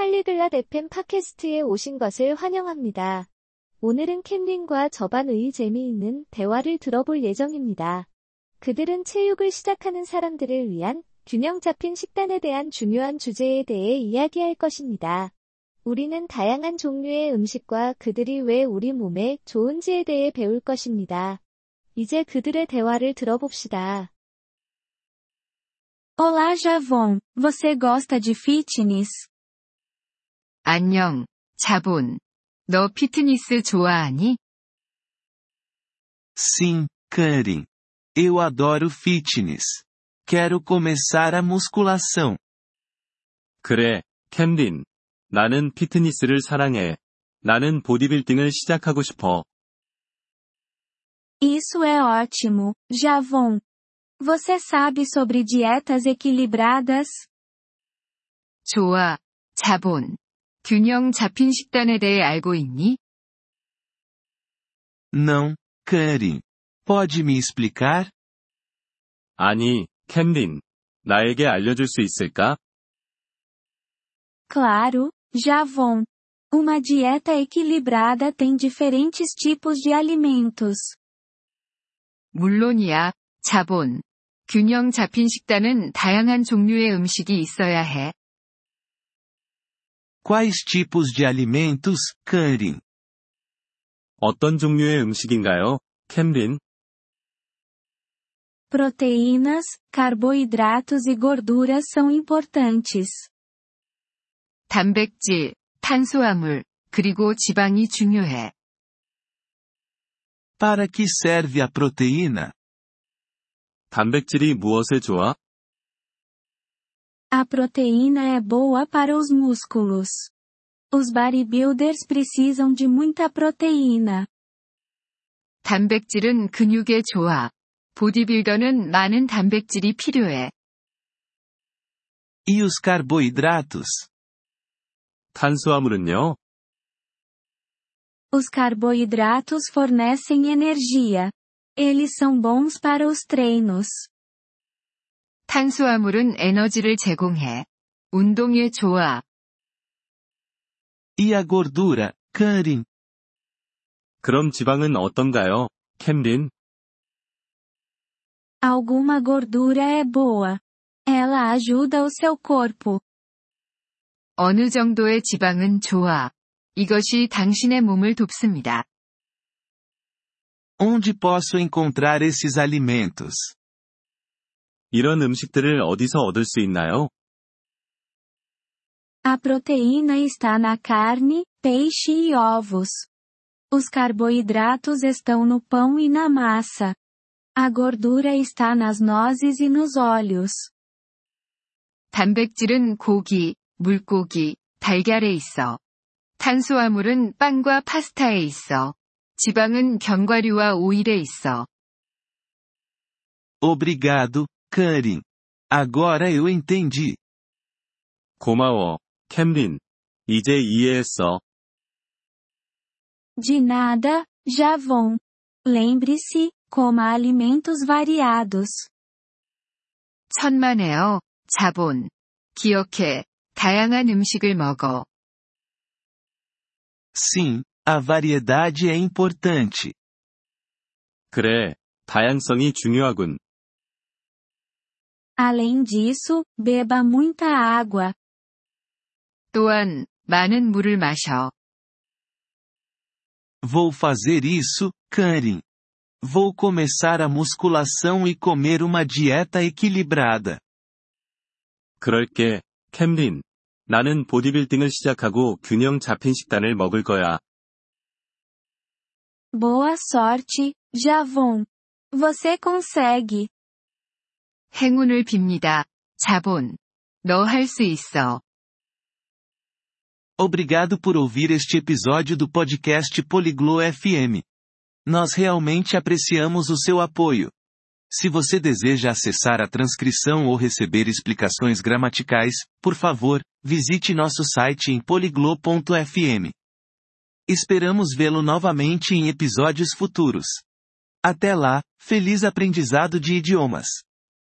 팔리글랏 FM 팟캐스트에 오신 것을 환영합니다. 오늘은 캠린과 저반의 재미있는 대화를 들어볼 예정입니다. 그들은 체육을 시작하는 사람들을 위한 균형 잡힌 식단에 대한 중요한 주제에 대해 이야기할 것입니다. 우리는 다양한 종류의 음식과 그들이 왜 우리 몸에 좋은지에 대해 배울 것입니다. 이제 그들의 대화를 들어봅시다. Olá Javon, você gosta de fitness? 안녕, 자본. 너 피트니스 좋아하니? Sim, Karen. Eu adoro fitness. Quero começar a musculação. 그래, 캠린. 나는 피트니스를 사랑해. 나는 보디빌딩을 시작하고 싶어. Isso é ótimo, Javon. Você sabe sobre dietas equilibradas? 좋아, 자본. 균형 잡힌 식단에 대해 알고 있니? Não, Karen. Pode me explicar? 아니, 캠린. 나에게 알려줄 수 있을까? Claro, Javon. Uma dieta equilibrada tem diferentes tipos de alimentos. 물론이야, 자본. 균형 잡힌 식단은 다양한 종류의 음식이 있어야 해. Quais tipos de alimentos, Karen? 어떤 종류의 음식인가요, 캠린? Proteínas, carboidratos e gorduras são importantes. 단백질, 탄수화물, 그리고 지방이 중요해. Para que serve a proteína? 단백질이 무엇에 좋아? A proteína é boa para os músculos. Os bodybuilders precisam de muita proteína. 단백질은 근육에 좋아. 보디빌더는 많은 단백질이 필요해. E os carboidratos? 탄수화물은요? Os carboidratos fornecem energia. Eles são bons para os treinos. 탄수화물은 에너지를 제공해. 운동에 좋아. E a gordura, Karen? 그럼 지방은 어떤가요, 캠린? Alguma gordura é boa. Ela ajuda o seu corpo. 어느 정도의 지방은 좋아. 이것이 당신의 몸을 돕습니다. Onde posso encontrar esses alimentos? 이런 음식들을 어디서 얻을 수 있나요? A proteína está na carne, peixe e ovos. Os carboidratos estão no pão e na massa. A gordura está nas nozes e nos óleos. 단백질은 고기, 물고기, 달걀에 있어. 탄수화물은 빵과 파스타에 있어. 지방은 견과류와 오일에 있어. Obrigado, Karen. Agora eu entendi. 고마워, 캠린. 이제 이해했어. De nada, Javon. Lembre-se, coma alimentos variados. 천만에요, 자본. 기억해, 다양한 음식을 먹어. Sim, a variedade é importante. 그래, 다양성이 중요하군. Além disso, beba muita água. 또한, 많은 물을 마셔. Vou fazer isso, Karen. Vou começar a musculação e comer uma dieta equilibrada. 그럴게, 캠린. 나는 보디빌딩을 시작하고 균형 잡힌 식단을 먹을 거야. Boa sorte, Javon. Você consegue. 행운을 빕니다. 자본. 너 할 수 있어. Obrigado por ouvir este episódio do podcast Poliglo FM. Nós realmente apreciamos o seu apoio. Se você deseja acessar a transcrição ou receber explicações gramaticais, por favor, visite nosso site em poliglo.fm. Esperamos vê-lo novamente em episódios futuros. Até lá, feliz aprendizado de idiomas!